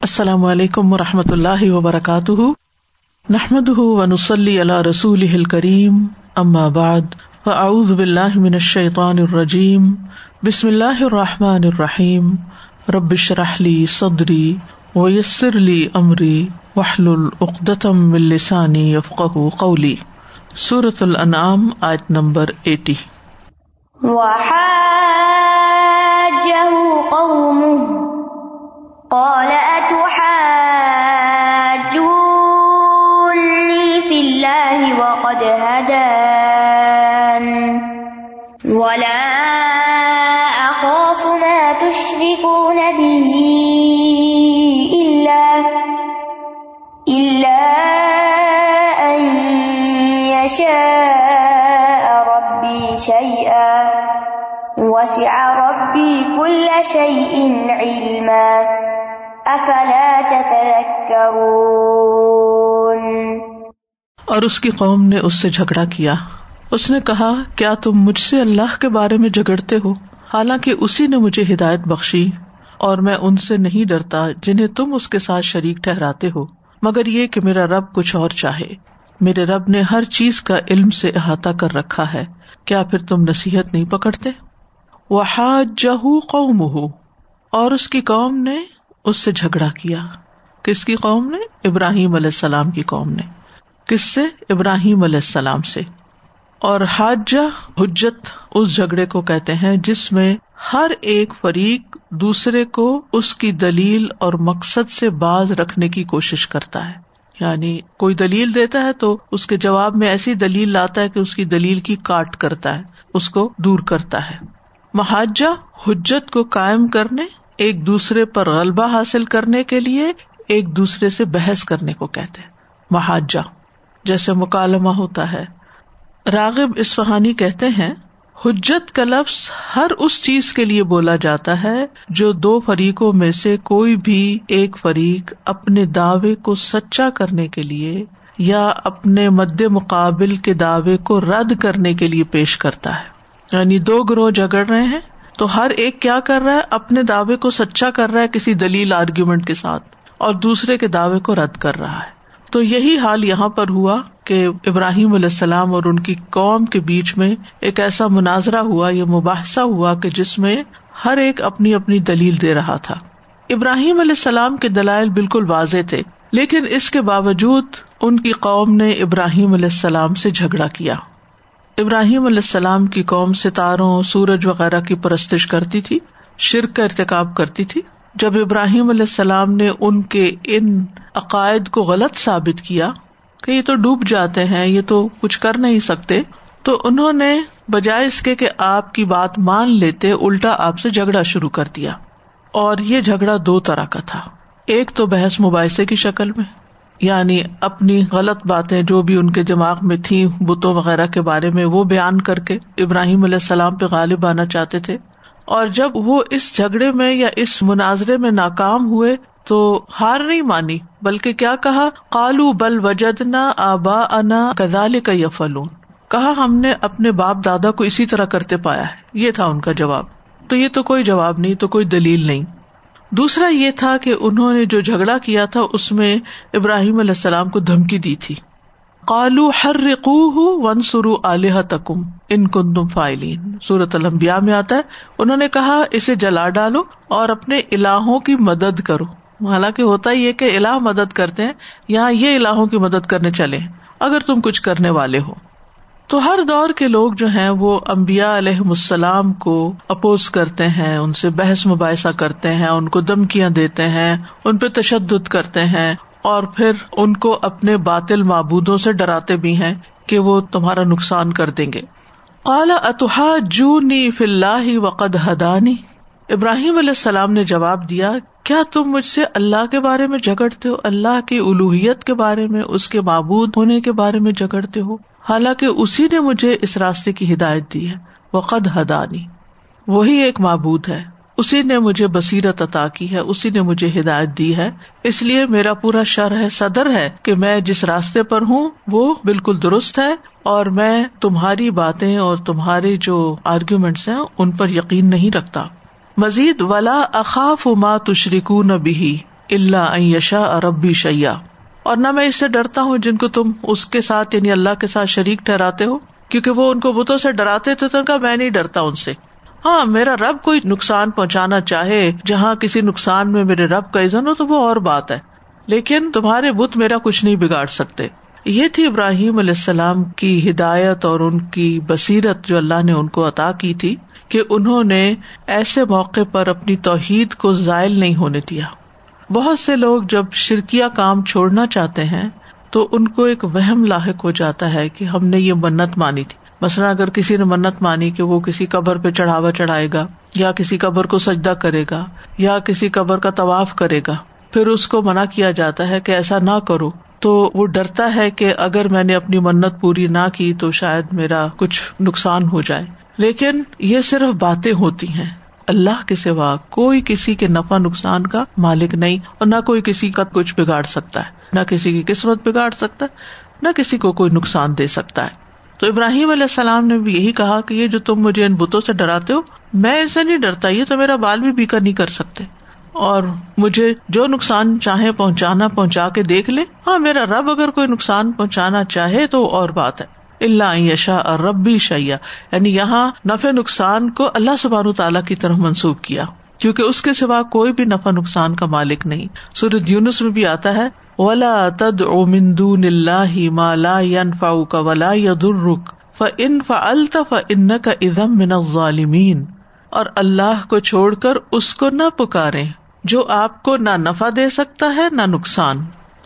السلام علیکم و رحمۃ اللہ وبرکاتہ۔ نحمد ونسلی علی رسول کریم بعد، فاعوذ باللہ من الشیطان الرجیم، بسم اللہ الرحمٰن الرحیم۔ ربش رحلی صدری ویسر علی عمری وحل العقدم السانی افقہ قولی۔ صورت الانعام، آیت نمبر ایٹی۔ قال أتحاجوني في الله وقد هدان. ولا أخاف ما تشركون به إلا إلا أن يشاء ربي شيئا. وسع ربي كل شيء علما. اور اس کی قوم نے اس سے جھگڑا کیا۔ اس نے کہا، کیا تم مجھ سے اللہ کے بارے میں جھگڑتے ہو؟ حالانکہ اسی نے مجھے ہدایت بخشی، اور میں ان سے نہیں ڈرتا جنہیں تم اس کے ساتھ شریک ٹھہراتے ہو۔ مگر یہ کہ میرا رب کچھ اور چاہے۔ میرے رب نے ہر چیز کا علم سے احاطہ کر رکھا ہے۔ کیا پھر تم نصیحت نہیں پکڑتے؟ وہ جہو قوم ہو اور اس کی قوم نے اس سے جھگڑا کیا۔ کس کی قوم نے؟ ابراہیم علیہ السلام کی قوم نے۔ کس سے؟ ابراہیم علیہ السلام سے۔ اور حاجہ، حجت اس جھگڑے کو کہتے ہیں جس میں ہر ایک فریق دوسرے کو اس کی دلیل اور مقصد سے باز رکھنے کی کوشش کرتا ہے۔ یعنی کوئی دلیل دیتا ہے تو اس کے جواب میں ایسی دلیل لاتا ہے کہ اس کی دلیل کی کاٹ کرتا ہے، اس کو دور کرتا ہے۔ محاجہ، حجت کو قائم کرنے ایک دوسرے پر غلبہ حاصل کرنے کے لیے ایک دوسرے سے بحث کرنے کو کہتے محاجہ جیسے مکالمہ ہوتا ہے۔ راغب اسفہانی کہتے ہیں، حجت کا لفظ ہر اس چیز کے لیے بولا جاتا ہے جو دو فریقوں میں سے کوئی بھی ایک فریق اپنے دعوے کو سچا کرنے کے لیے یا اپنے مد مقابل کے دعوے کو رد کرنے کے لیے پیش کرتا ہے۔ یعنی دو گروہ جگڑ رہے ہیں۔ تو ہر ایک کیا کر رہا ہے؟ اپنے دعوے کو سچا کر رہا ہے کسی دلیل آرگیومنٹ کے ساتھ اور دوسرے کے دعوے کو رد کر رہا ہے۔ تو یہی حال یہاں پر ہوا کہ ابراہیم علیہ السلام اور ان کی قوم کے بیچ میں ایک ایسا مناظرہ ہوا یا مباحثہ ہوا کہ جس میں ہر ایک اپنی اپنی دلیل دے رہا تھا۔ ابراہیم علیہ السلام کے دلائل بالکل واضح تھے، لیکن اس کے باوجود ان کی قوم نے ابراہیم علیہ السلام سے جھگڑا کیا۔ ابراہیم علیہ السلام کی قوم ستاروں، سورج وغیرہ کی پرستش کرتی تھی، شرک کا ارتقاب کرتی تھی، جب ابراہیم علیہ السلام نے ان کے ان عقائد کو غلط ثابت کیا کہ یہ تو ڈوب جاتے ہیں، یہ تو کچھ کر نہیں سکتے، تو انہوں نے بجائے اس کے کہ آپ کی بات مان لیتے، الٹا آپ سے جھگڑا شروع کر دیا۔ اور یہ جھگڑا دو طرح کا تھا۔ ایک تو بحث مباحثے کی شکل میں یعنی اپنی غلط باتیں جو بھی ان کے دماغ میں تھیں، بتوں وغیرہ کے بارے میں وہ بیان کر کے ابراہیم علیہ السلام پہ غالب آنا چاہتے تھے۔ اور جب وہ اس جھگڑے میں یا اس مناظرے میں ناکام ہوئے تو ہار نہیں مانی، بلکہ کیا کہا؟ کالو بل وجدنا آبا انا کزال کا یفلون کہا، ہم نے اپنے باپ دادا کو اسی طرح کرتے پایا ہے۔ یہ تھا ان کا جواب۔ تو یہ تو کوئی جواب نہیں، تو کوئی دلیل نہیں۔ دوسرا یہ تھا کہ انہوں نے جو جھگڑا کیا تھا، اس میں ابراہیم علیہ السلام کو دھمکی دی تھی۔ کالو ہر رقو ون سرو علیہ تکم ان کندم فائلین سورت المبیا میں آتا ہے، انہوں نے کہا، اسے جلا ڈالو اور اپنے الہوں کی مدد کرو۔ حالانکہ ہوتا ہی یہ کہ الہ مدد کرتے ہیں، یہاں یہ الہوں کی مدد کرنے چلے اگر تم کچھ کرنے والے ہو۔ تو ہر دور کے لوگ جو ہیں وہ امبیا علیہ السلام کو اپوز کرتے ہیں، ان سے بحث مباحثہ کرتے ہیں، ان کو دمکیاں دیتے ہیں، ان پہ تشدد کرتے ہیں اور پھر ان کو اپنے باطل معبودوں سے ڈراتے بھی ہیں کہ وہ تمہارا نقصان کر دیں گے۔ قال اتحا جو نی فلاح وقد ہدانی۔ ابراہیم علیہ السلام نے جواب دیا، کیا تم مجھ سے اللہ کے بارے میں جھگڑتے ہو؟ اللہ کی الوحیت کے بارے میں، اس کے معبود ہونے کے بارے میں جھگڑتے ہو؟ حالانکہ اسی نے مجھے اس راستے کی ہدایت دی ہے۔ وہ قد ہدانی۔ وہی ایک معبود ہے۔ اسی نے مجھے بصیرت عطا کی ہے۔ اسی نے مجھے ہدایت دی ہے۔ اس لیے میرا پورا شر ہے صدر ہے کہ میں جس راستے پر ہوں، وہ بالکل درست ہے اور میں تمہاری باتیں اور تمہارے جو آرگیومینٹس ہیں، ان پر یقین نہیں رکھتا۔ مزید، ولا اخاف ما تشریک نہ بھی اللہ یشا اربی شیا اور نہ میں اس سے ڈرتا ہوں جن کو تم اس کے ساتھ یعنی اللہ کے ساتھ شریک ٹھہراتے ہو، کیونکہ وہ ان کو بتوں سے ڈراتے تھے تو میں نہیں ڈرتا ان سے۔ ہاں میرا رب کوئی نقصان پہنچانا چاہے، جہاں کسی نقصان میں میرے رب کا عزن ہو تو وہ اور بات ہے۔ لیکن تمہارے بت میرا کچھ نہیں بگاڑ سکتے۔ یہ تھی ابراہیم علیہ السلام کی ہدایت اور ان کی بصیرت جو اللہ نے ان کو عطا کی تھی، کہ انہوں نے ایسے موقع پر اپنی توحید کو ذائل نہیں ہونے دیا۔ بہت سے لوگ جب شرکیا کام چھوڑنا چاہتے ہیں تو ان کو ایک وہم لاحق ہو جاتا ہے کہ ہم نے یہ منت مانی تھی۔ مثلاً اگر کسی نے منت مانی کہ وہ کسی قبر پہ چڑھاوا چڑھائے گا، یا کسی قبر کو سجدہ کرے گا، یا کسی قبر کا طواف کرے گا، پھر اس کو منع کیا جاتا ہے کہ ایسا نہ کرو۔ تو وہ ڈرتا ہے کہ اگر میں نے اپنی منت پوری نہ کی تو شاید میرا کچھ نقصان ہو جائے۔ لیکن یہ صرف باتیں ہوتی ہیں۔ اللہ کے سوا کوئی کسی کے نفع نقصان کا مالک نہیں اور نہ کوئی کسی کا کچھ بگاڑ سکتا ہے، نہ کسی کی قسمت بگاڑ سکتا ہے، نہ کسی کو کوئی نقصان دے سکتا ہے۔ تو ابراہیم علیہ السلام نے بھی یہی کہا کہ یہ جو تم مجھے ان بتوں سے ڈراتے ہو، میں ان سے نہیں ڈرتا، یہ تو میرا بال بھی بیکر نہیں کر سکتے۔ اور مجھے جو نقصان چاہے پہنچانا پہنچا کے دیکھ لے ہاں میرا رب اگر کوئی نقصان پہنچانا چاہے تو اور بات ہے۔ اللہ یشا اور ربی شیا یعنی یہاں نفع نقصان کو اللہ سبحان تعالیٰ کی طرف منسوخ کیا۔ کیونکہ اس کے سوا کوئی بھی نفع نقصان کا مالک نہیں۔ سورج یونس میں بھی آتا ہے، ولا تد او مندو مالا فا کا ولا رک ف ان الطف ان کا ادم من ظالمین اور اللہ کو چھوڑ کر اس کو نہ پکارے، جو آپ کو نہ نفع دے سکتا ہے نہ نقصان۔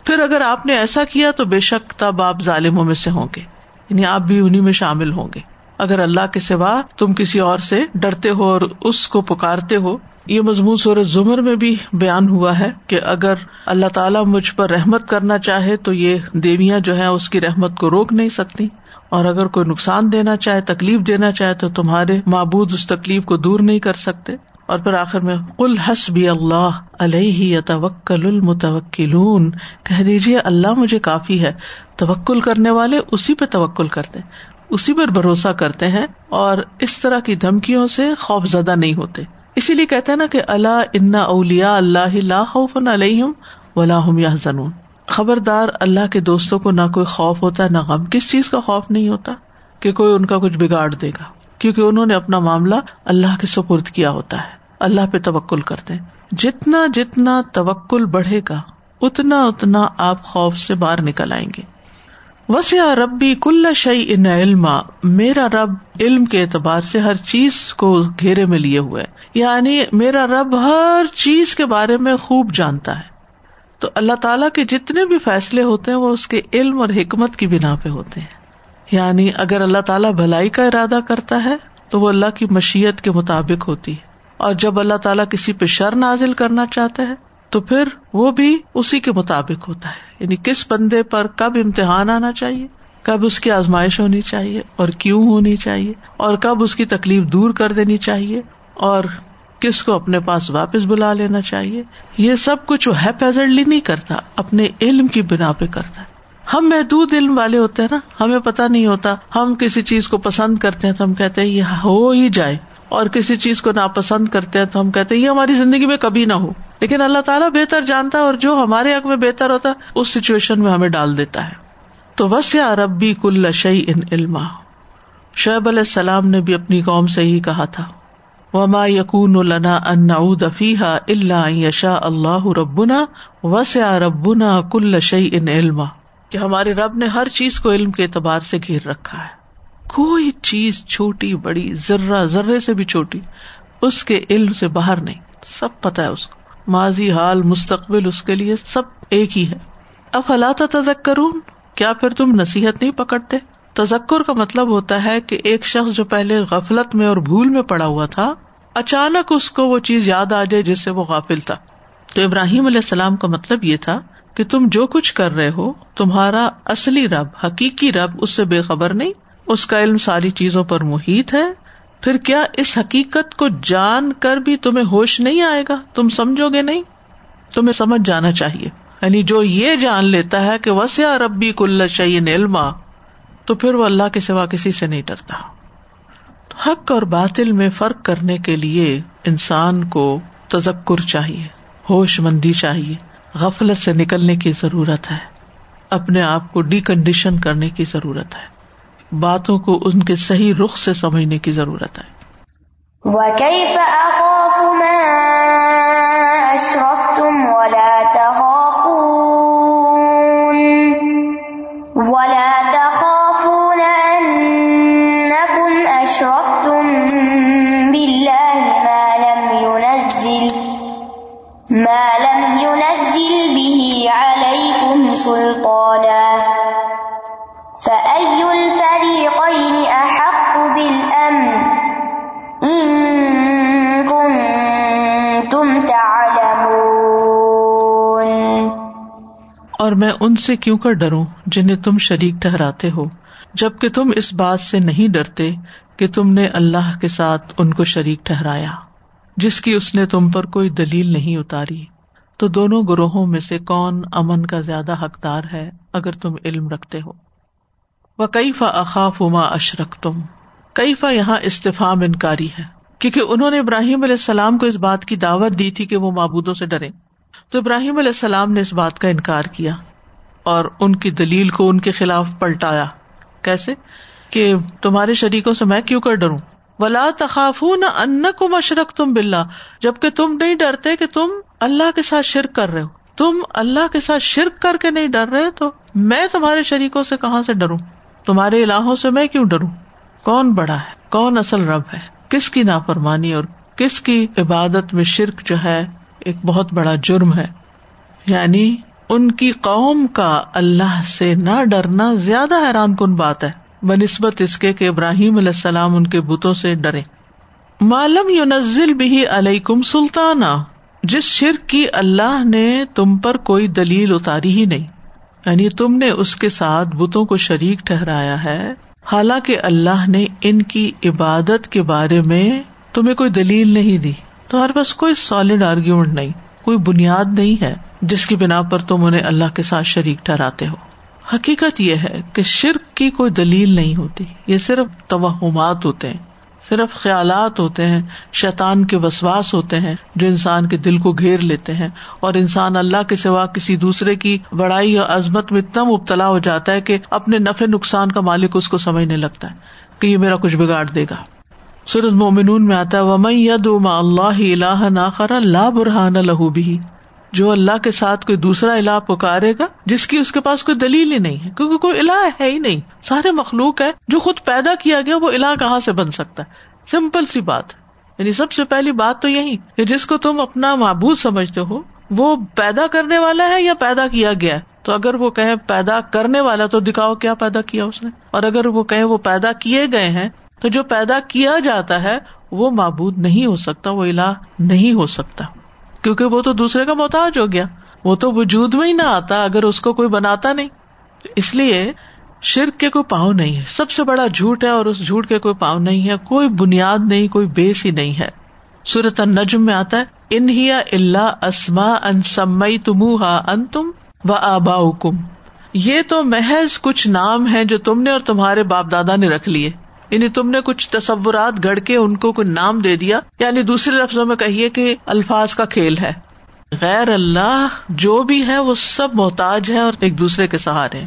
پھر اگر آپ نے ایسا کیا تو بے شک تب آپ ظالموں میں سے ہوں گے۔ یعنی آپ بھی انہیں میں شامل ہوں گے۔ اگر اللہ کے سوا تم کسی اور سے ڈرتے ہو اور اس کو پکارتے ہو، یہ مضمون سورج زمر میں بھی بیان ہوا ہے کہ اگر اللہ تعالیٰ مجھ پر رحمت کرنا چاہے تو یہ دیویاں جو ہے اس کی رحمت کو روک نہیں سکتی۔ اور اگر کوئی نقصان دینا چاہے، تکلیف دینا چاہے تو تمہارے معبود اس تکلیف کو دور نہیں کر سکتے۔ اور پھر آخر میں کل حس بھی اللہ علیہ توکل المتوکلون، کہہ دیجیے اللہ مجھے کافی ہے، توکل کرنے والے اسی پہ توکل کرتے اسی پر بھروسہ کرتے ہیں اور اس طرح کی دھمکیوں سے خوف زدہ نہیں ہوتے۔ اسی لیے کہتے ہیں نا کہ اللہ انا اولیا اللہ لا خوف علیہم ولا ہم یا زنون خبردار اللہ کے دوستوں کو نہ کوئی خوف ہوتا ہے نہ غم، کس چیز کا خوف نہیں ہوتا؟ کہ کوئی ان کا کچھ بگاڑ دے گا۔ کیونکہ انہوں نے اپنا معاملہ اللہ کے سپرد کیا ہوتا ہے۔ اللہ پہ توکل کرتے جتنا جتنا توکل بڑھے گا، اتنا اتنا آپ خوف سے باہر نکل آئیں گے۔ وسیع ربی کل شعی ان علم میرا رب علم کے اعتبار سے ہر چیز کو گھیرے میں لیے ہوئے۔ یعنی میرا رب ہر چیز کے بارے میں خوب جانتا ہے۔ تو اللہ تعالیٰ کے جتنے بھی فیصلے ہوتے ہیں، وہ اس کے علم اور حکمت کی بنا پہ ہوتے ہیں۔ یعنی اگر اللہ تعالیٰ بھلائی کا ارادہ کرتا ہے، تو وہ اللہ کی مشیت کے مطابق ہوتی ہے۔ اور جب اللہ تعالیٰ کسی پہ شر نازل کرنا چاہتا ہے، تو پھر وہ بھی اسی کے مطابق ہوتا ہے۔ یعنی کس بندے پر کب امتحان آنا چاہیے، کب اس کی آزمائش ہونی چاہیے اور کیوں ہونی چاہیے، اور کب اس کی تکلیف دور کر دینی چاہیے، اور کس کو اپنے پاس واپس بلا لینا چاہیے۔ یہ سب کچھ وہ ہیپیزڈلی نہیں کرتا، اپنے علم کی بنا پہ کرتا ہے۔ ہم محدود علم والے ہوتے ہیں نا، ہمیں پتا نہیں ہوتا، ہم کسی چیز کو پسند کرتے ہیں تو ہم کہتے ہیں یہ ہو ہی جائے۔ اور کسی چیز کو ناپسند کرتے ہیں تو ہم کہتے ہیں، یہ ہماری زندگی میں کبھی نہ ہو۔ لیکن اللہ تعالیٰ بہتر جانتا ہے اور جو ہمارے حق میں بہتر ہوتا ہے، اس سچویشن میں ہمیں ڈال دیتا ہے۔ تو وس یا ربی کل شعی ان علما۔ شعیب علیہ السلام نے بھی اپنی قوم سے ہی کہا تھا، وما یقون النا ان دفیحا اللہ یشا اللہ ربنا وس یا ربنا کل شعی ان علما۔ کہ ہمارے رب نے ہر چیز کو علم کے اعتبار سے گھیر رکھا ہے۔ کوئی چیز چھوٹی بڑی، ذرہ ذرے سے بھی چھوٹی، اس کے علم سے باہر نہیں۔ سب پتا ہے اس کو۔ ماضی، حال، مستقبل، اس کے لیے سب ایک ہی ہے۔ اب حالات کروں کیا پھر تم نصیحت نہیں پکڑتے؟ تزکر کا مطلب ہوتا ہے کہ ایک شخص جو پہلے غفلت میں اور بھول میں پڑا ہوا تھا، اچانک اس کو وہ چیز یاد آ جائے جس سے وہ غافل تھا۔ تو ابراہیم علیہ السلام کا مطلب یہ تھا کہ تم جو کچھ کر رہے ہو، تمہارا اصلی رب، حقیقی رب، اس سے بے خبر نہیں اس کا علم ساری چیزوں پر محیط ہے۔ پھر کیا اس حقیقت کو جان کر بھی تمہیں ہوش نہیں آئے گا؟ تم سمجھو گے نہیں؟ تمہیں سمجھ جانا چاہیے۔ یعنی جو یہ جان لیتا ہے کہ وسیا ربی کل شعین علما، تو پھر وہ اللہ کے سوا کسی سے نہیں ڈرتا۔ حق اور باطل میں فرق کرنے کے لیے انسان کو تذکر چاہیے، ہوش مندی چاہیے۔ غفلت سے نکلنے کی ضرورت ہے۔ اپنے آپ کو ڈی کنڈیشن کرنے کی ضرورت ہے۔ باتوں کو ان کے صحیح رخ سے سمجھنے کی ضرورت ہے۔ وَكَيْفَ اور میں ان سے کیوں کر ڈروں جنہیں تم شریک ٹھہراتے ہو؟ جبکہ تم اس بات سے نہیں ڈرتے کہ تم نے اللہ کے ساتھ ان کو شریک ٹھہرایا، جس کی اس نے تم پر کوئی دلیل نہیں اتاری۔ تو دونوں گروہوں میں سے کون امن کا زیادہ حقدار ہے اگر تم علم رکھتے ہو؟ وہ کئی فا اقاف اما اشرک تم کئی فا یہاں استفام انکاری ہے؟ کیونکہ انہوں نے ابراہیم علیہ السلام کو اس بات کی دعوت دی تھی کہ وہ معبودوں سے ڈرے تو ابراہیم علیہ السلام نے اس بات کا انکار کیا اور ان کی دلیل کو ان کے خلاف پلٹایا۔ کیسے؟ کہ تمہارے شریکوں سے میں کیوں کر ڈروں؟ ولا تخاف نہ ان کو مشرق تم بلّہ جبکہ تم نہیں ڈرتے کہ تم اللہ کے ساتھ شرک کر رہے ہو۔ تم اللہ کے ساتھ شرک کر کے نہیں ڈر رہے تو میں تمہارے شریکوں سے کہاں سے ڈروں؟ تمہارے الہوں سے میں کیوں ڈروں؟ کون بڑا ہے؟ کون اصل رب ہے؟ کس کی نافرمانی اور کس کی عبادت میں شرک جو ہے؟ ایک بہت بڑا جرم ہے۔ یعنی ان کی قوم کا اللہ سے نہ ڈرنا زیادہ حیران کن بات ہے۔ بہ نسبت اس کے کہ ابراہیم علیہ السلام ان کے بتوں سے ڈرے۔ معلوم یو نزل بھی علیہ کم سلطانہ جس شرک کی اللہ نے تم پر کوئی دلیل اتاری ہی نہیں۔ یعنی تم نے اس کے ساتھ بتوں کو شریک ٹھہرایا ہے۔ حالانکہ اللہ نے ان کی عبادت کے بارے میں تمہیں کوئی دلیل نہیں دی۔ تمہارے پاس کوئی سالڈ آرگیومنٹ نہیں، کوئی بنیاد نہیں ہے جس کی بنا پر تم انہیں اللہ کے ساتھ شریک ٹھہراتے ہو۔ حقیقت یہ ہے کہ شرک کی کوئی دلیل نہیں ہوتی۔ یہ صرف توہمات ہوتے ہیں، صرف خیالات ہوتے ہیں، شیطان کے وسواس ہوتے ہیں جو انسان کے دل کو گھیر لیتے ہیں۔ اور انسان اللہ کے سوا کسی دوسرے کی بڑائی اور عظمت میں اتنا مبتلا ہو جاتا ہے کہ اپنے نفے نقصان کا مالک اس کو سمجھنے لگتا ہے کہ یہ میرا کچھ بگاڑ دے گا۔ سورج مومنون میں آتا ہے ومئی ید اللہ اللہ لا برہان لہو بھی جو اللہ کے ساتھ کوئی دوسرا الہ پکارے گا، جس کی اس کے پاس کوئی دلیل ہی نہیں ہے، کیونکہ کوئی الہ ہے ہی نہیں۔ سارے مخلوق ہے جو خود پیدا کیا گیا، وہ الہ کہاں سے بن سکتا ہے؟ سمپل سی بات۔ یعنی سب سے پہلی بات تو یہی کہ جس کو تم اپنا معبود سمجھتے ہو، وہ پیدا کرنے والا ہے یا پیدا کیا گیا ہے؟ تو اگر وہ کہیں پیدا کرنے والا تو دکھاؤ کیا پیدا کیا اس نے؟ اور اگر وہ کہیں وہ پیدا کیے گئے ہیں تو جو پیدا کیا جاتا ہے وہ معبود نہیں ہو سکتا، وہ الہ نہیں ہو سکتا۔ کیونکہ وہ تو دوسرے کا محتاج ہو گیا۔ وہ تو وجود میں ہی نہ آتا، اگر اس کو کوئی بناتا نہیں۔ اس لیے شرک کے کوئی پاؤں نہیں ہے۔ سب سے بڑا جھوٹ ہے اور اس جھوٹ کے کوئی پاؤں نہیں ہے۔ کوئی بنیاد نہیں، کوئی بیس ہی نہیں ہے۔ سورت النجم میں آتا ہے انہیا اللہ اسما ان سمئی تم ان تم و آبا کم یہ تو محض کچھ نام ہے جو تم نے اور تمہارے باپ دادا نے رکھ لیے۔ یعنی تم نے کچھ تصورات گڑ کے ان کو کوئی نام دے دیا؟ یعنی دوسرے لفظوں میں کہیے کہ الفاظ کا کھیل ہے۔ غیر اللہ جو بھی ہے وہ سب محتاج ہے اور ایک دوسرے کے سہارے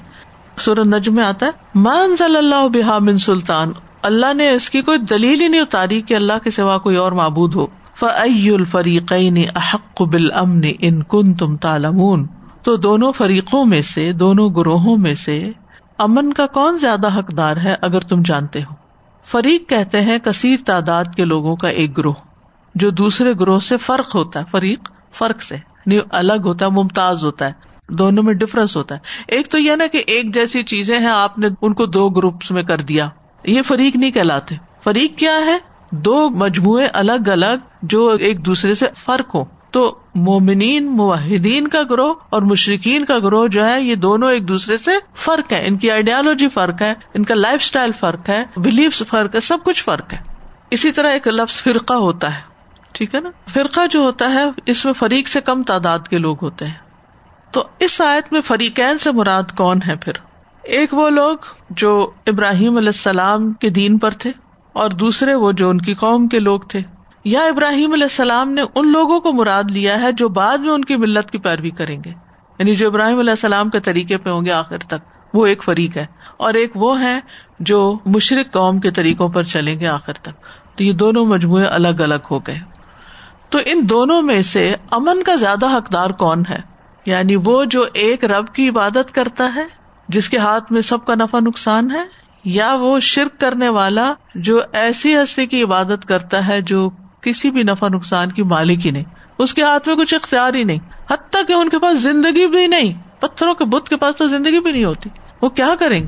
سورج نجم میں آتا ہے مان ضل اللہ بحام سلطان اللہ نے اس کی کوئی دلیل ہی نہیں اتاری کہ اللہ کے سوا کوئی اور معبود ہو۔ فعی الفریقین احق بال امن ان کن تم تالمون تو دونوں فریقوں میں سے، دونوں گروہوں میں سے امن کا کون زیادہ حقدار ہے اگر تم جانتے ہو؟ فریق کہتے ہیں کثیر تعداد کے لوگوں کا ایک گروہ، جو دوسرے گروہ سے فرق ہوتا ہے، فریق فرق سے یعنی الگ ہوتا ہے، ممتاز ہوتا ہے، دونوں میں ڈفرنس ہوتا ہے۔ ایک تو یہ نا کہ ایک جیسی چیزیں ہیں، آپ نے ان کو دو گروپس میں کر دیا۔ یہ فریق نہیں کہلاتے۔ فریق کیا ہے؟ دو مجموعے الگ الگ جو ایک دوسرے سے فرق ہو تو مومنین معاہدین کا گروہ اور مشرقین کا گروہ جو ہے، یہ دونوں ایک دوسرے سے فرق ہے۔ ان کی آئیڈیالوجی فرق ہے، ان کا لائف اسٹائل فرق ہے بلیف فرق ہے، سب کچھ فرق ہے۔ اسی طرح ایک لفظ فرقہ ہوتا ہے، ٹھیک ہے نا؟ فرقہ جو ہوتا ہے، اس میں فریق سے کم تعداد کے لوگ ہوتے ہیں۔ تو اس آیت میں فریقین سے مراد کون ہے پھر؟ ایک وہ لوگ جو ابراہیم علیہ السلام کے دین پر تھے اور دوسرے وہ جو ان کی قوم کے لوگ تھے۔ یا ابراہیم علیہ السلام نے ان لوگوں کو مراد لیا ہے جو بعد میں ان کی ملت کی پیروی کریں گے۔ یعنی جو ابراہیم علیہ السلام کے طریقے پہ ہوں گے آخر تک، وہ ایک فریق ہے۔ اور ایک وہ ہے جو مشرق قوم کے طریقوں پر چلیں گے آخر تک۔ تو یہ دونوں مجموعے الگ الگ ہو گئے۔ تو ان دونوں میں سے امن کا زیادہ حقدار کون ہے؟ یعنی وہ جو ایک رب کی عبادت کرتا ہے، جس کے ہاتھ میں سب کا نفع نقصان ہے، یا وہ شرک کرنے والا جو ایسی ہستی کی عبادت کرتا ہے جو کسی بھی نفع نقصان کی مالک ہی نہیں۔ اس کے ہاتھ میں کچھ اختیار ہی نہیں۔ حتیٰ کہ ان کے پاس زندگی بھی نہیں۔ پتھروں کے بت کے پاس تو زندگی بھی نہیں ہوتی۔ وہ کیا کریں گے؟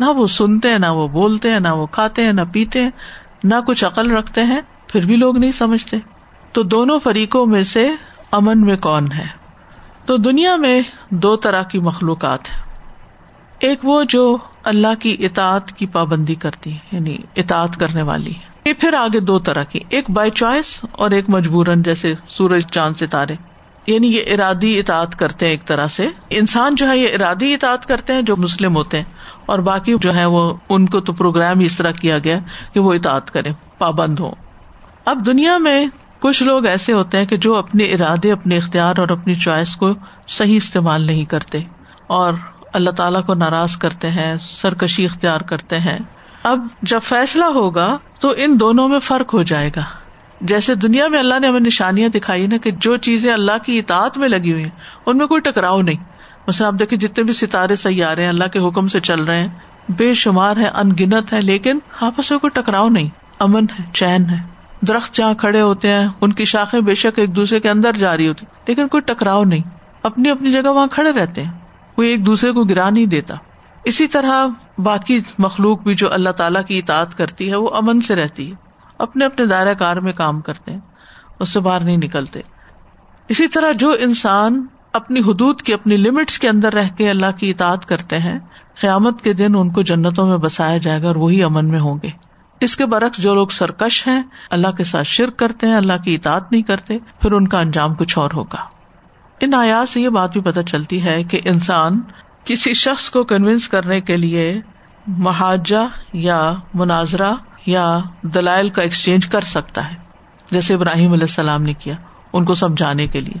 نہ وہ سنتے ہیں، نہ وہ بولتے ہیں، نہ وہ کھاتے ہیں، نہ پیتے ہیں، نہ کچھ عقل رکھتے ہیں، پھر بھی لوگ نہیں سمجھتے۔ تو دونوں فریقوں میں سے امن میں کون ہے؟ تو دنیا میں دو طرح کی مخلوقات ہیں۔ ایک وہ جو اللہ کی اطاعت کی پابندی کرتی ہے یعنی اطاعت کرنے والی یہ پھر آگے دو طرح کی، ایک بائی چوائس اور ایک مجبورن جیسے سورج، چاند، ستارے۔ یعنی یہ ارادی اطاعت کرتے ہیں ایک طرح سے۔ انسان جو ہے، یہ ارادی اطاعت کرتے ہیں جو مسلم ہوتے ہیں، اور باقی جو ہے وہ، ان کو تو پروگرام اس طرح کیا گیا کہ وہ اطاعت کرے پابند ہو اب دنیا میں کچھ لوگ ایسے ہوتے ہیں کہ جو اپنے ارادے، اپنے اختیار اور اپنی چوائس کو صحیح استعمال نہیں کرتے، اور اللہ تعالیٰ کو ناراض کرتے ہیں، سرکشی اختیار کرتے ہیں۔ اب جب فیصلہ ہوگا تو ان دونوں میں فرق ہو جائے گا۔ جیسے دنیا میں اللہ نے ہمیں نشانیاں دکھائی نا کہ جو چیزیں اللہ کی اطاعت میں لگی ہوئی ہیں، ان میں کوئی ٹکراؤ نہیں۔ آپ دیکھیں جتنے بھی ستارے سیارے ہیں، اللہ کے حکم سے چل رہے ہیں، بے شمار ہے ان گنت ہے لیکن آپس میں کوئی ٹکراؤ نہیں۔ امن ہے، چین ہے۔ درخت جہاں کھڑے ہوتے ہیں، ان کی شاخیں بے شک ایک دوسرے کے اندر جاری ہوتی لیکن کوئی ٹکراؤ نہیں۔ اپنی اپنی جگہ وہاں کھڑے رہتے ہیں۔ کوئی ایک دوسرے کو گرا نہیں دیتا۔ اسی طرح باقی مخلوق بھی جو اللہ تعالیٰ کی اطاعت کرتی ہے، وہ امن سے رہتی ہے۔ اپنے اپنے دائرہ کار میں کام کرتے ہیں، اس سے باہر نہیں نکلتے۔ اسی طرح جو انسان اپنی حدود کی اپنی لمٹس کے اندر رہ کے اللہ کی اطاعت کرتے ہیں، قیامت کے دن ان کو جنتوں میں بسایا جائے گا اور وہی امن میں ہوں گے۔ اس کے برعکس جو لوگ سرکش ہیں، اللہ کے ساتھ شرک کرتے ہیں، اللہ کی اطاعت نہیں کرتے، پھر ان کا انجام کچھ اور ہوگا۔ ان آیات سے یہ بات بھی پتہ چلتی ہے کہ انسان کسی شخص کو کنوینس کرنے کے لیے محاجہ یا مناظرہ یا دلائل کا ایکسچینج کر سکتا ہے۔ جیسے ابراہیم علیہ السلام نے کیا ان کو سمجھانے کے لیے۔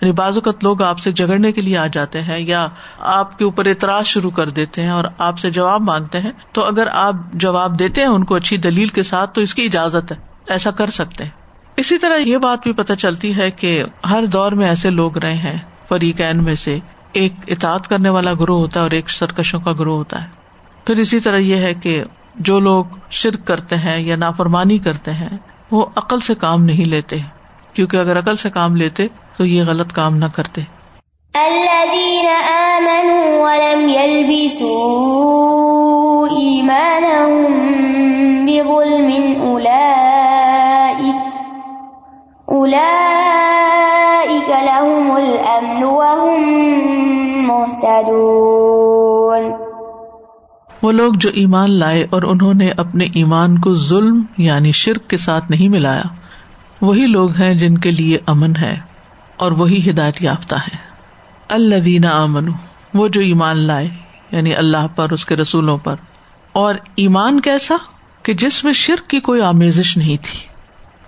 یعنی بعض اوقات لوگ آپ سے جگڑنے کے لیے آ جاتے ہیں یا آپ کے اوپر اعتراض شروع کر دیتے ہیں اور آپ سے جواب مانگتے ہیں۔ تو اگر آپ جواب دیتے ہیں ان کو اچھی دلیل کے ساتھ تو اس کی اجازت ہے۔ ایسا کر سکتے ہیں۔ اسی طرح یہ بات بھی پتہ چلتی ہے کہ ہر دور میں ایسے لوگ رہے ہیں، فریقین میں سے ایک اطاعت کرنے والا گروہ ہوتا ہے اور ایک سرکشوں کا گروہ ہوتا ہے۔ پھر اسی طرح یہ ہے کہ جو لوگ شرک کرتے ہیں یا نافرمانی کرتے ہیں، وہ عقل سے کام نہیں لیتے۔ کیونکہ اگر عقل سے کام لیتے، تو یہ غلط کام نہ کرتے۔ وہ لوگ جو ایمان لائے اور انہوں نے اپنے ایمان کو ظلم یعنی شرک کے ساتھ نہیں ملایا، وہی لوگ ہیں جن کے لیے امن ہے اور وہی ہدایت یافتہ ہے اللہ دینا امن وہ جو ایمان لائے یعنی اللہ پر، اس کے رسولوں پر۔ اور ایمان کیسا؟ کہ جس میں شرک کی کوئی آمیزش نہیں تھی۔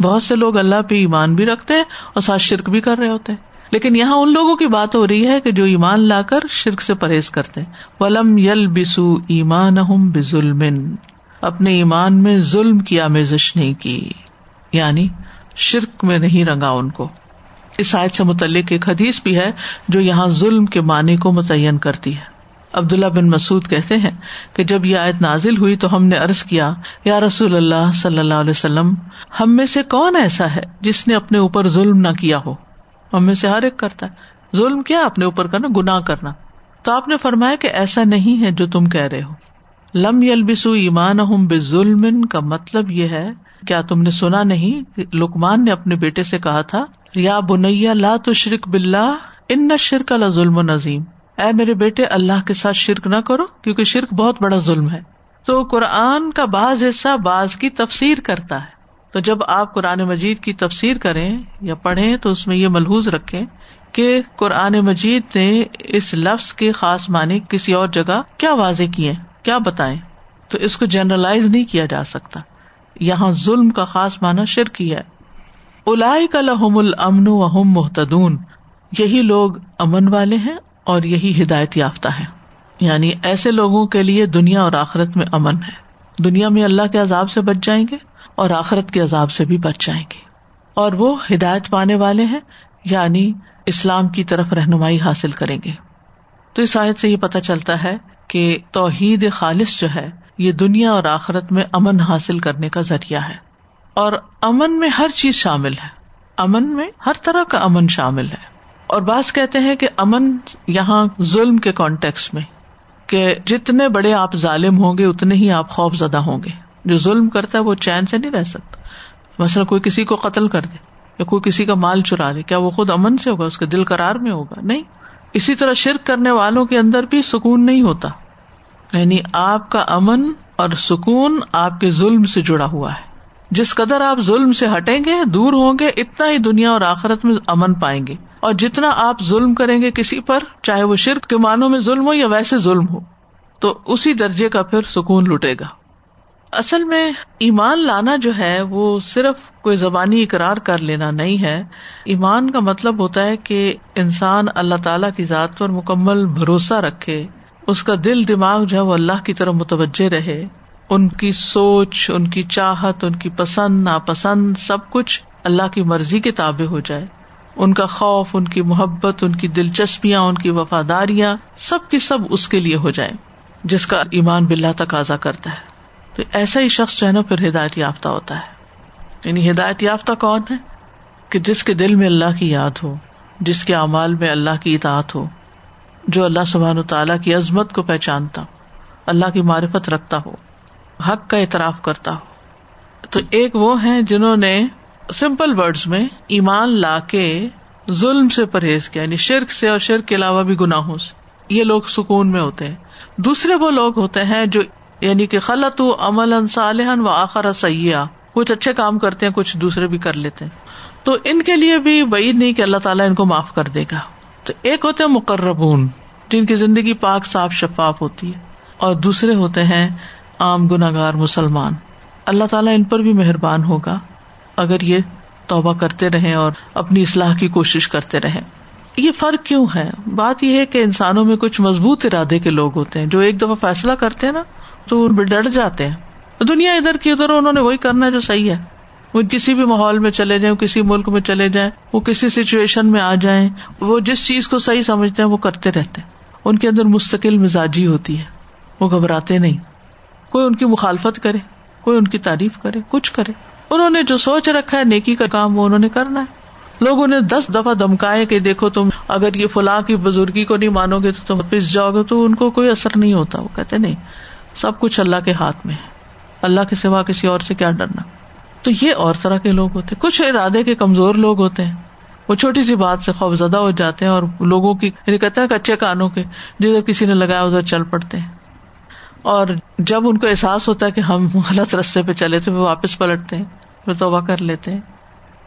بہت سے لوگ اللہ پہ ایمان بھی رکھتے ہیں اور ساتھ شرک بھی کر رہے ہوتے ہیں۔ لیکن یہاں ان لوگوں کی بات ہو رہی ہے کہ جو ایمان لا کر شرک سے پرہیز کرتے ولم یل بسو ایمان ظلم اپنے ایمان میں ظلم کی آمیزش نہیں کی۔ یعنی شرک میں نہیں رنگا ان کو۔ اس آیت سے متعلق ایک حدیث بھی ہے جو یہاں ظلم کے معنی کو متعین کرتی ہے۔ عبداللہ بن مسعد کہتے ہیں کہ جب یہ آیت نازل ہوئی تو ہم نے ارض کیا، یا رسول اللہ صلی اللہ علیہ وسلم، ہم میں سے کون ایسا ہے جس نے اپنے اوپر ظلم نہ کیا ہو؟ ہم میں سے ہر ایک کرتا ہے۔ ظلم کیا اپنے اوپر کرنا؟ گنا کرنا۔ تو آپ نے فرمایا کہ ایسا نہیں ہے جو تم کہہ رہے ہو۔ لم یلبسو ایمان ہوں بے ظلم کا مطلب یہ ہے، کیا تم نے سنا نہیں؟ لکمان نے اپنے بیٹے سے کہا تھا، یا بنیا لا تو شرک بلّہ ان نہ شرک اللہ ظلم و نظیم اے میرے بیٹے، اللہ کے ساتھ شرک نہ کرو، کیونکہ شرک بہت بڑا ظلم ہے۔ تو قرآن کا بعض حصہ بعض کی تفسیر کرتا ہے۔ تو جب آپ قرآن مجید کی تفسیر کریں یا پڑھیں تو اس میں یہ ملحوظ رکھے کہ قرآن مجید نے اس لفظ کے خاص معنی کسی اور جگہ کیا واضح کیے، کیا بتائیں؟ تو اس کو جنرلائز نہیں کیا جا سکتا۔ یہاں ظلم کا خاص معنی شرک ہی ہے۔ الائی کا لحم الامن وحم محتدون یہی لوگ امن والے ہیں اور یہی ہدایت یافتہ ہے یعنی ایسے لوگوں کے لیے دنیا اور آخرت میں امن ہے۔ دنیا میں اللہ کے عذاب سے بچ جائیں گے؟ اور آخرت کے عذاب سے بھی بچ جائیں گے۔ اور وہ ہدایت پانے والے ہیں یعنی اسلام کی طرف رہنمائی حاصل کریں گے۔ تو اس آیت سے یہ پتا چلتا ہے کہ توحید خالص جو ہے، یہ دنیا اور آخرت میں امن حاصل کرنے کا ذریعہ ہے۔ اور امن میں ہر چیز شامل ہے۔ امن میں ہر طرح کا امن شامل ہے۔ اور بعض کہتے ہیں کہ امن یہاں ظلم کے کانٹیکس میں، کہ جتنے بڑے آپ ظالم ہوں گے، اتنے ہی آپ خوف زدہ ہوں گے۔ جو ظلم کرتا ہے وہ چین سے نہیں رہ سکتا۔ مثلاً کوئی کسی کو قتل کر دے یا کوئی کسی کا مال چرا لے کیا وہ خود امن سے ہوگا؟ اس کے دل کرار میں ہوگا؟ نہیں۔ اسی طرح شرک کرنے والوں کے اندر بھی سکون نہیں ہوتا۔ یعنی آپ کا امن اور سکون آپ کے ظلم سے جڑا ہوا ہے۔ جس قدر آپ ظلم سے ہٹیں گے، دور ہوں گے، اتنا ہی دنیا اور آخرت میں امن پائیں گے۔ اور جتنا آپ ظلم کریں گے کسی پر، چاہے وہ شرک کے معنوں میں ظلم ہو یا ویسے ظلم ہو، تو اسی درجے کا پھر سکون لٹے گا۔ اصل میں ایمان لانا جو ہے وہ صرف کوئی زبانی اقرار کر لینا نہیں ہے۔ ایمان کا مطلب ہوتا ہے کہ انسان اللہ تعالی کی ذات پر مکمل بھروسہ رکھے۔ اس کا دل دماغ جو ہے وہ اللہ کی طرف متوجہ رہے۔ ان کی سوچ، ان کی چاہت، ان کی پسند، ناپسند سب کچھ اللہ کی مرضی کے تابع ہو جائے۔ ان کا خوف، ان کی محبت، ان کی دلچسپیاں، ان کی وفاداریاں سب کی سب اس کے لیے ہو جائے جس کا ایمان بلا تقاضا کرتا ہے۔ تو ایسا ہی شخص جو ہے نا پھر ہدایت یافتہ ہوتا ہے۔ یعنی ہدایت یافتہ کون ہے؟ کہ جس کے دل میں اللہ کی یاد ہو، جس کے اعمال میں اللہ کی اطاعت ہو، جو اللہ سبحان و تعالیٰ کی عظمت کو پہچانتا، اللہ کی معرفت رکھتا ہو، حق کا اعتراف کرتا ہو۔ تو ایک وہ ہیں جنہوں نے سمپل ورڈ میں ایمان لا کے ظلم سے پرہیز کیا یعنی شرک سے اور شرک کے علاوہ بھی گناہوں سے۔ یہ لوگ سکون میں ہوتے ہیں۔ دوسرے وہ لوگ ہوتے ہیں جو یعنی کہ خلط عمل صالحن و آخر سیاح کچھ اچھے کام کرتے ہیں، کچھ دوسرے بھی کر لیتے ہیں۔ تو ان کے لیے بھی بعید نہیں کہ اللہ تعالیٰ ان کو معاف کر دے گا۔ تو ایک ہوتے ہیں مقربون، جن کی زندگی پاک، صاف، شفاف ہوتی ہے۔ اور دوسرے ہوتے ہیں عام گناگار مسلمان۔ اللہ تعالیٰ ان پر بھی مہربان ہوگا۔ اگر یہ توبہ کرتے رہے اور اپنی اصلاح کی کوشش کرتے رہے یہ فرق کیوں ہے؟ بات یہ ہے کہ انسانوں میں کچھ مضبوط ارادے کے لوگ ہوتے ہیں۔ جو ایک دفعہ فیصلہ کرتے ہیں نا تو ڈر جاتے ہیں۔ دنیا ادھر کی ادھر، انہوں نے وہی کرنا جو صحیح ہے۔ وہ کسی بھی ماحول میں چلے جائیں کسی ملک میں چلے جائیں، وہ کسی سچویشن میں آ جائیں، وہ جس چیز کو صحیح سمجھتے ہیں، وہ کرتے رہتے ہیں۔ ان کے اندر مستقل مزاجی ہوتی ہے۔ وہ گھبراتے نہیں۔ کوئی ان کی مخالفت کرے، کوئی ان کی تعریف کرے، کچھ کرے۔ انہوں نے جو سوچ رکھا ہے، نیکی کا کام وہ انہوں نے کرنا ہے۔ لوگوں نے دس دفعہ دمکائے کہ دیکھو تم اگر یہ فلاں کی بزرگی کو نہیں مانو گے تو تم پس جاؤ گے تو ان کو کوئی اثر نہیں ہوتا۔ وہ کہتے نہیں۔ سب کچھ اللہ کے ہاتھ میں ہے۔ اللہ کے سوا کسی اور سے کیا ڈرنا؟ تو یہ اور طرح کے لوگ ہوتے کچھ ارادے کے کمزور لوگ ہوتے ہیں۔ وہ چھوٹی سی بات سے خوف زدہ ہو جاتے ہیں اور لوگوں کی یعنی کہتے ہیں اچھے کانوں کے جدھر کسی نے لگایا ادھر چل پڑتے ہیں۔ اور جب ان کو احساس ہوتا ہے کہ ہم غلط رستے پہ چلے تو وہ واپس پلٹتے ہیں، پھر توبہ کر لیتے ہیں۔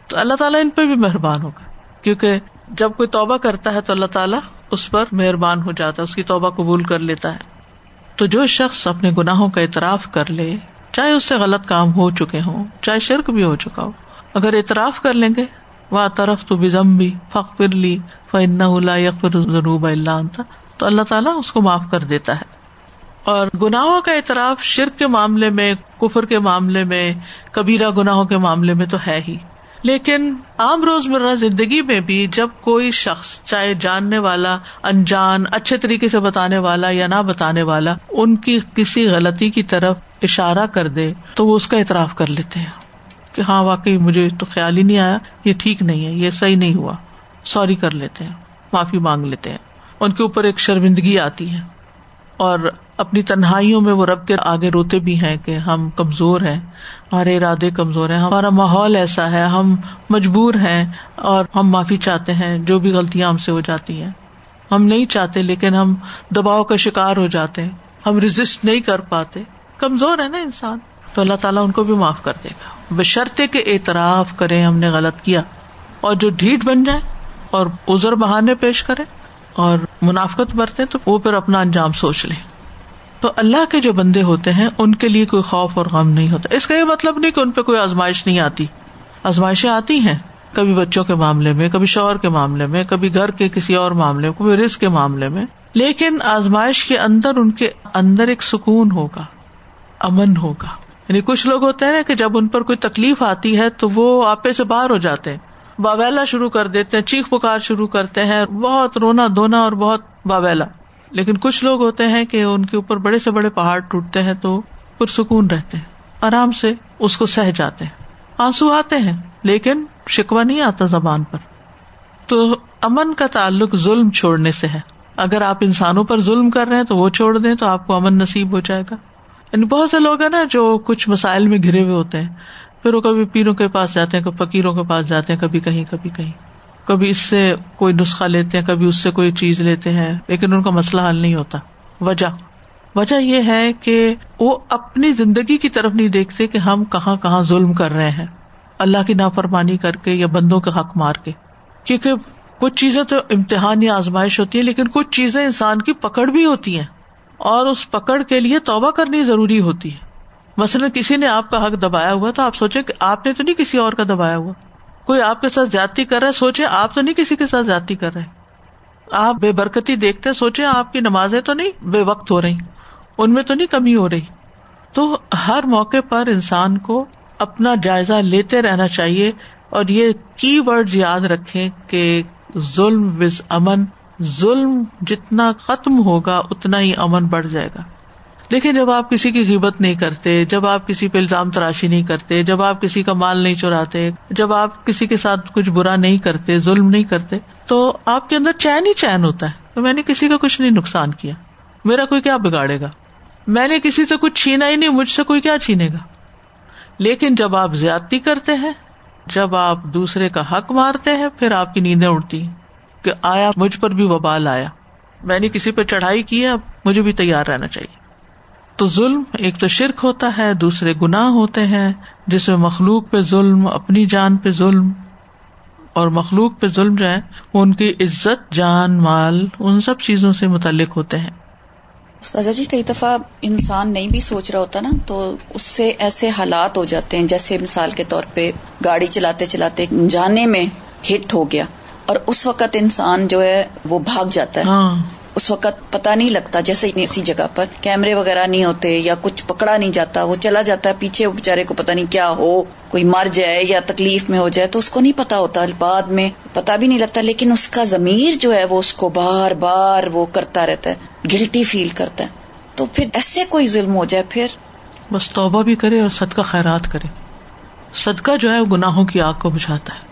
تو اللہ تعالیٰ ان پہ بھی مہربان ہوگا۔ کیونکہ جب کوئی توبہ کرتا ہے تو اللہ تعالیٰ اس پر مہربان ہو جاتا ہے، اس کی توبہ قبول کر لیتا ہے۔ تو جو شخص اپنے گناہوں کا اعتراف کر لے، چاہے اس سے غلط کام ہو چکے ہوں، چاہے شرک بھی ہو چکا ہو، اگر اعتراف کر لیں گے وہ طرف تو بزم بھی فخ پھر لی فن ضروب اللہ تو اللہ تعالیٰ اس کو معاف کر دیتا ہے۔ اور گناہوں کا اعتراف شرک کے معاملے میں، کفر کے معاملے میں، کبیرہ گناہوں کے معاملے میں تو ہے ہی۔ لیکن عام روز مرہ زندگی میں بھی جب کوئی شخص چاہے جاننے والا، انجان، اچھے طریقے سے بتانے والا یا نہ بتانے والا، ان کی کسی غلطی کی طرف اشارہ کر دے، تو وہ اس کا اعتراف کر لیتے ہیں کہ ہاں واقعی مجھے تو خیال ہی نہیں آیا، یہ ٹھیک نہیں ہے، یہ صحیح نہیں ہوا، سوری کر لیتے ہیں، معافی مانگ لیتے ہیں۔ ان کے اوپر ایک شرمندگی آتی ہے اور اپنی تنہائیوں میں وہ رب کے آگے روتے بھی ہیں کہ ہم کمزور ہیں، ہمارے ارادے کمزور ہیں، ہمارا ماحول ایسا ہے، ہم مجبور ہیں اور ہم معافی چاہتے ہیں، جو بھی غلطیاں ہم سے ہو جاتی ہیں۔ ہم نہیں چاہتے لیکن ہم دباؤ کا شکار ہو جاتے ہیں ہم ریزسٹ نہیں کر پاتے۔ کمزور ہے نا انسان۔ تو اللہ تعالیٰ ان کو بھی معاف کر دے گا۔ بشرطے کے اعتراف کرے ہم نے غلط کیا۔ اور جو ڈھیٹ بن جائے اور ازر بہانے پیش کرے اور منافقت برتے تو وہ پھر اپنا انجام سوچ لیں تو اللہ کے جو بندے ہوتے ہیں، ان کے لیے کوئی خوف اور غم نہیں ہوتا۔ اس کا یہ مطلب نہیں کہ ان پہ کوئی آزمائش نہیں آتی۔ آزمائشیں آتی ہیں، کبھی بچوں کے معاملے میں، کبھی شوہر کے معاملے میں، کبھی گھر کے کسی اور معاملے میں، کبھی رسک کے معاملے میں۔ لیکن آزمائش کے اندر ان کے اندر ایک سکون ہوگا، امن ہوگا۔ یعنی کچھ لوگ ہوتے ہیں نا کہ جب ان پر کوئی تکلیف آتی ہے تو وہ آپے سے باہر ہو جاتے ہیں۔ باویلا شروع کر دیتے ہیں، چیخ پکار شروع کرتے ہیں۔ بہت رونا دھونا اور بہت باویلا۔ لیکن کچھ لوگ ہوتے ہیں کہ ان کے اوپر بڑے سے بڑے پہاڑ ٹوٹتے ہیں تو پرسکون رہتے ہیں، آرام سے اس کو سہ جاتے ہیں۔ آنسو آتے ہیں، لیکن شکوا نہیں آتا زبان پر۔ تو امن کا تعلق ظلم چھوڑنے سے ہے۔ اگر آپ انسانوں پر ظلم کر رہے ہیں تو وہ چھوڑ دیں تو آپ کو امن نصیب ہو جائے گا۔ یعنی بہت سے لوگ ہیں نا جو کچھ مسائل میں گھرے ہوئے ہوتے ہیں، پھر وہ کبھی پیروں کے پاس جاتے ہیں، کبھی فکیروں کے پاس جاتے ہیں، کبھی کہیں کبھی کہیں۔ کبھی اس سے کوئی نسخہ لیتے ہیں، کبھی اس سے کوئی چیز لیتے ہیں، لیکن ان کا مسئلہ حل نہیں ہوتا۔ وجہ۔ وجہ یہ ہے کہ وہ اپنی زندگی کی طرف نہیں دیکھتے کہ ہم کہاں کہاں ظلم کر رہے ہیں۔ اللہ کی نافرمانی کر کے یا بندوں کا حق مار کے۔ کیونکہ کچھ چیزیں تو امتحان یا آزمائش ہوتی ہے لیکن کچھ چیزیں انسان کی پکڑ بھی ہوتی ہیں۔ اور اس پکڑ کے لیے توبہ کرنی ضروری ہوتی ہے۔ مثلاً کسی نے آپ کا حق دبایا ہوا تو آپ سوچے کہ آپ نے تو نہیں کسی اور کا دبایا ہوا۔ کوئی آپ کے ساتھ زیادتی کر رہا ہے، سوچے آپ تو نہیں کسی کے ساتھ زیادتی کر رہے۔ آپ بے برکتی دیکھتے سوچے آپ کی نمازیں تو نہیں بے وقت ہو رہی، ان میں تو نہیں کمی ہو رہی۔ تو ہر موقع پر انسان کو اپنا جائزہ لیتے رہنا چاہیے اور یہ کی ورڈ یاد رکھے کہ ظلم وز امن، ظلم جتنا ختم ہوگا اتنا ہی امن بڑھ جائے گا۔ دیکھیں، جب آپ کسی کی قیمت نہیں کرتے، جب آپ کسی پہ الزام تراشی نہیں کرتے، جب آپ کسی کا مال نہیں چوراتے جب آپ کسی کے ساتھ کچھ برا نہیں کرتے، ظلم نہیں کرتے، تو آپ کے اندر چین ہی چین ہوتا ہے۔ تو میں نے کسی کا کچھ نہیں نقصان کیا۔ میرا کوئی کیا بگاڑے گا؟ میں نے کسی سے کچھ چھینا ہی نہیں، مجھ سے کوئی کیا چھینے گا؟ لیکن جب آپ زیادتی کرتے ہیں، جب آپ دوسرے کا حق مارتے ہیں، پھر آپ کی نیندیں اڑتی ہیں کہ آیا، مجھ پر بھی وبال آیا۔ میں نے کسی پہ چڑھائی کی ہے، اب مجھے بھی تیار رہنا چاہیے۔ تو ظلم ایک تو شرک ہوتا ہے دوسرے گناہ ہوتے ہیں جس میں مخلوق پہ ظلم اپنی جان پہ ظلم اور مخلوق پہ ظلم جو ہے ان کی عزت جان مال ان سب چیزوں سے متعلق ہوتے ہیں۔ جی کئی دفعہ انسان نہیں بھی سوچ رہا ہوتا نا تو اس سے ایسے حالات ہو جاتے ہیں جیسے مثال کے طور پہ گاڑی چلاتے چلاتے جانے میں ہٹ ہو گیا اور اس وقت انسان جو ہے وہ بھاگ جاتا ہے۔ ہاں۔ اس وقت پتا نہیں لگتا جیسے اسی جگہ پر کیمرے وغیرہ نہیں ہوتے یا کچھ پکڑا نہیں جاتا، وہ چلا جاتا ہے، پیچھے بےچارے کو پتا نہیں کیا ہو، کوئی مر جائے یا تکلیف میں ہو جائے تو اس کو نہیں پتا ہوتا، بعد میں پتا بھی نہیں لگتا، لیکن اس کا ضمیر جو ہے وہ اس کو بار بار وہ کرتا رہتا ہے گلٹی فیل کرتا ہے۔ تو پھر ایسے کوئی ظلم ہو جائے، پھر بس توبہ بھی کرے اور صدقہ خیرات کرے۔ صدقہ جو ہے وہ گناہوں کی آگ کو بجھاتا ہے۔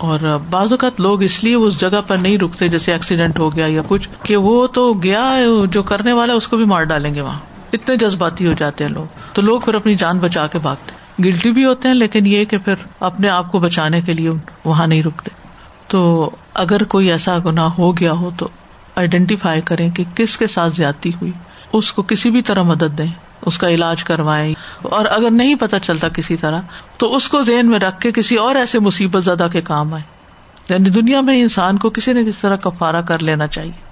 اور بعض اوقات لوگ اس لیے اس جگہ پر نہیں رکتے جیسے ایکسیڈینٹ ہو گیا یا کچھ، کہ وہ تو گیا جو کرنے والا اس کو بھی مار ڈالیں گے وہاں۔ اتنے جذباتی ہو جاتے ہیں لوگ۔ تو لوگ پھر اپنی جان بچا کے بھاگتے گلٹی بھی ہوتے ہیں، لیکن یہ کہ پھر اپنے آپ کو بچانے کے لیے وہاں نہیں رکتے۔ تو اگر کوئی ایسا گنا ہو گیا ہو تو آئیڈینٹیفائی کریں کہ کس کے ساتھ زیادتی ہوئی، اس کو کسی بھی طرح مدد دیں۔ اس کا علاج کروائیں اور اگر نہیں پتا چلتا کسی طرح، تو اس کو ذہن میں رکھ کے کسی اور ایسے مصیبت زدہ کے کام آئے یعنی دنیا میں انسان کو کسی نہ کسی طرح کفارا کر لینا چاہیے۔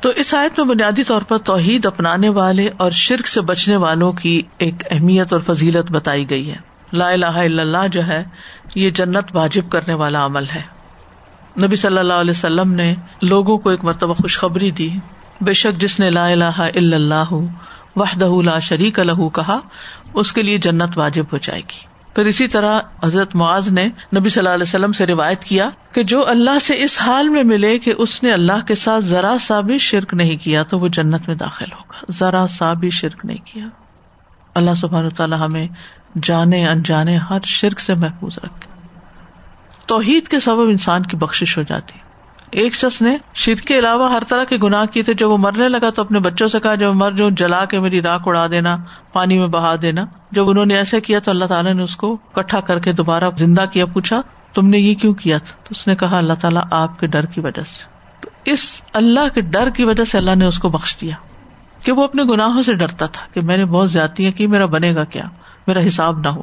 تو اس آیت میں بنیادی طور پر توحید اپنانے والے اور شرک سے بچنے والوں کی ایک اہمیت اور فضیلت بتائی گئی ہے۔ لا الہ الا اللہ جو ہے، یہ جنت واجب کرنے والا عمل ہے۔ نبی صلی اللہ علیہ وسلم نے لوگوں کو ایک مرتبہ خوشخبری دی۔ بے شک جس نے لا الہ الا اللہ وحدہ لا شریک لہو کہا، اس کے لیے جنت واجب ہو جائے گی۔ پھر اسی طرح حضرت معاذ نے نبی صلی اللہ علیہ وسلم سے روایت کیا کہ جو اللہ سے اس حال میں ملے کہ اس نے اللہ کے ساتھ ذرا سا بھی شرک نہیں کیا تو وہ جنت میں داخل ہوگا۔ ذرا سا بھی شرک نہیں کیا۔ اللہ سبحان تعالیٰ ہمیں جانے، انجانے ہر شرک سے محفوظ رکھے۔ توحید کے سبب انسان کی بخش ہو جاتی۔ ایک شخص نے شرک کے علاوہ ہر طرح کے گناہ کیے تھے۔ جب وہ مرنے لگا تو اپنے بچوں سے کہا، جب مر، جو جلا کے میری راک اڑا دینا، پانی میں بہا دینا۔ جب انہوں نے ایسا کیا تو اللہ تعالیٰ نے اس کو کٹھا کر کے دوبارہ زندہ کیا، پوچھا، تم نے یہ کیوں کیا؟ تھا تو اس نے کہا، اللہ تعالیٰ آپ کے ڈر کی وجہ سے۔ تو اس اللہ کے ڈر کی وجہ سے اللہ نے اس کو بخش دیا کہ وہ اپنے گناہوں سے ڈرتا تھا کہ میں نے بہت زیادتی کی، میرا بنے گا کیا؟ میرا حساب نہ ہو۔